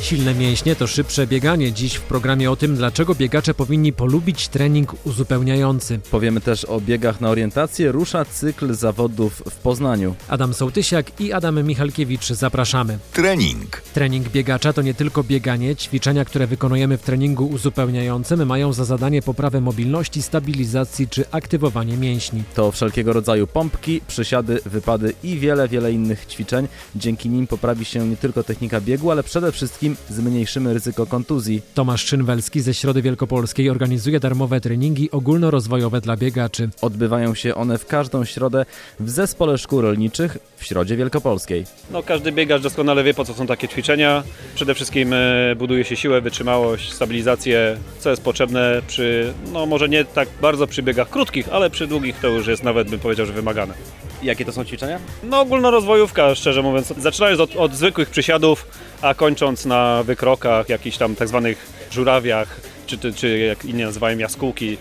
Silne mięśnie to szybsze bieganie. Dziś w programie o tym, dlaczego biegacze powinni polubić trening uzupełniający. Powiemy też o biegach na orientację. Rusza cykl zawodów w Poznaniu. Adam Sołtysiak i Adam Michalkiewicz zapraszamy. Trening. Trening biegacza to nie tylko bieganie. Ćwiczenia, które wykonujemy w treningu uzupełniającym mają za zadanie poprawę mobilności, stabilizacji czy aktywowanie mięśni. To wszelkiego rodzaju pompki, przysiady, wypady i wiele, wiele innych ćwiczeń. Dzięki nim poprawi się nie tylko technika biegu, ale przede wszystkim zmniejszymy ryzyko kontuzji. Tomasz Szynwelski ze Środy Wielkopolskiej organizuje darmowe treningi ogólnorozwojowe dla biegaczy. Odbywają się one w każdą środę w Zespole Szkół Rolniczych w Środzie Wielkopolskiej. No, każdy biegacz doskonale wie, po co są takie ćwiczenia. Przede wszystkim e, buduje się siłę, wytrzymałość, stabilizację, co jest potrzebne przy, no może nie tak bardzo przy biegach krótkich, ale przy długich to już jest nawet, bym powiedział, że wymagane. Jakie to są ćwiczenia? No ogólnorozwojówka, szczerze mówiąc, zaczynając od, od zwykłych przysiadów, a kończąc na wykrokach, jakichś tam tak zwanych żurawiach, czy, czy, czy jak inni nazywają jaskółki.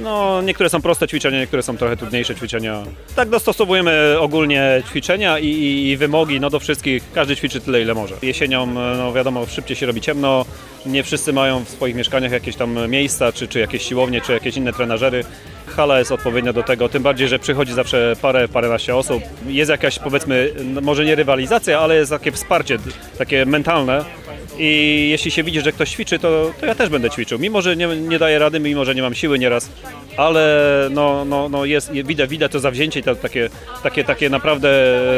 No, niektóre są proste ćwiczenia, niektóre są trochę trudniejsze ćwiczenia. Tak dostosowujemy ogólnie ćwiczenia i, i, i wymogi no, do wszystkich. Każdy ćwiczy tyle, ile może. Jesienią, no wiadomo, szybciej się robi ciemno. Nie wszyscy mają w swoich mieszkaniach jakieś tam miejsca, czy, czy jakieś siłownie, czy jakieś inne trenażery. Hala jest odpowiednia do tego, tym bardziej, że przychodzi zawsze parę, paręnaście osób. Jest jakaś, powiedzmy, może nie rywalizacja, ale jest takie wsparcie, takie mentalne. I jeśli się widzi, że ktoś ćwiczy, to, to ja też będę ćwiczył. Mimo, że nie, nie daję rady, mimo, że nie mam siły nieraz, ale no, no, no jest, widać, widać to zawzięcie i to takie, takie, takie naprawdę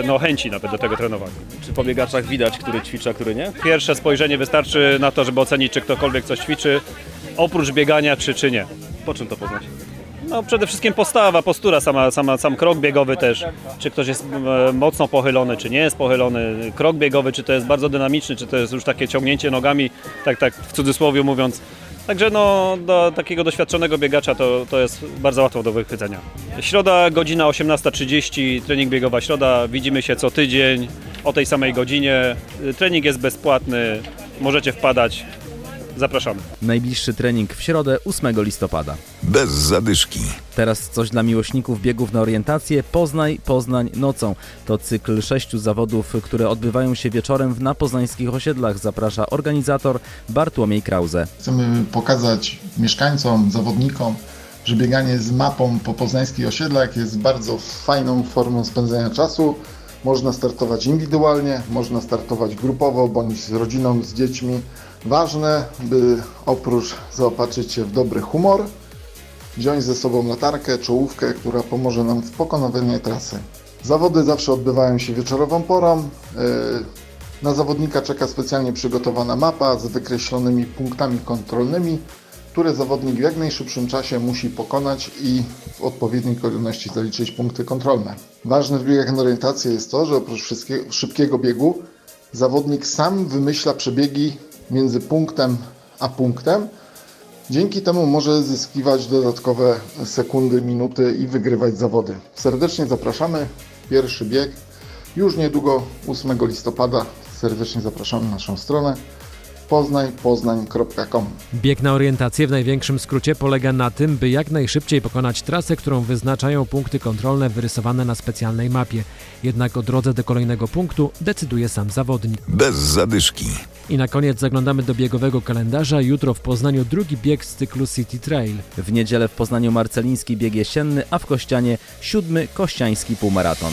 no, chęci nawet do tego trenowania. Czy po biegaczach widać, który ćwiczy, a który nie? Pierwsze spojrzenie wystarczy na to, żeby ocenić, czy ktokolwiek coś ćwiczy, oprócz biegania, czy, czy nie. Po czym to poznać? No przede wszystkim postawa, postura, sama, sama, sam krok biegowy też. Czy ktoś jest e, mocno pochylony, czy nie jest pochylony. Krok biegowy, czy to jest bardzo dynamiczny, czy to jest już takie ciągnięcie nogami, tak, tak w cudzysłowie mówiąc. Także no, do takiego doświadczonego biegacza to, to jest bardzo łatwo do wychwycenia. Środa, godzina 18.30, trening biegowa środa. Widzimy się co tydzień o tej samej godzinie. Trening jest bezpłatny, możecie wpadać. Zapraszamy. Najbliższy trening w środę 8 listopada. Bez zadyszki. Teraz coś dla miłośników biegów na orientację. Poznaj, Poznań nocą. To cykl sześciu zawodów, które odbywają się wieczorem w napoznańskich osiedlach. Zaprasza organizator Bartłomiej Krause. Chcemy pokazać mieszkańcom, zawodnikom, że bieganie z mapą po poznańskich osiedlach jest bardzo fajną formą spędzania czasu. Można startować indywidualnie, można startować grupowo bądź z rodziną, z dziećmi. Ważne, by oprócz zaopatrzyć się w dobry humor, wziąć ze sobą latarkę, czołówkę, która pomoże nam w pokonywaniu trasy. Zawody zawsze odbywają się wieczorową porą. Na zawodnika czeka specjalnie przygotowana mapa z wykreślonymi punktami kontrolnymi, które zawodnik w jak najszybszym czasie musi pokonać i w odpowiedniej kolejności zaliczyć punkty kontrolne. Ważne w biegach na orientację jest to, że oprócz szybkiego biegu zawodnik sam wymyśla przebiegi między punktem a punktem. Dzięki temu może zyskiwać dodatkowe sekundy, minuty i wygrywać zawody. Serdecznie zapraszamy. Pierwszy bieg już niedługo 8 listopada. Serdecznie zapraszamy na naszą stronę poznań.poznań.com Bieg na orientację w największym skrócie polega na tym, by jak najszybciej pokonać trasę, którą wyznaczają punkty kontrolne wyrysowane na specjalnej mapie. Jednak o drodze do kolejnego punktu decyduje sam zawodnik. Bez zadyszki. I na koniec zaglądamy do biegowego kalendarza. Jutro w Poznaniu drugi bieg z cyklu City Trail. W niedzielę w Poznaniu marceliński bieg jesienny, a w Kościanie siódmy kościański półmaraton.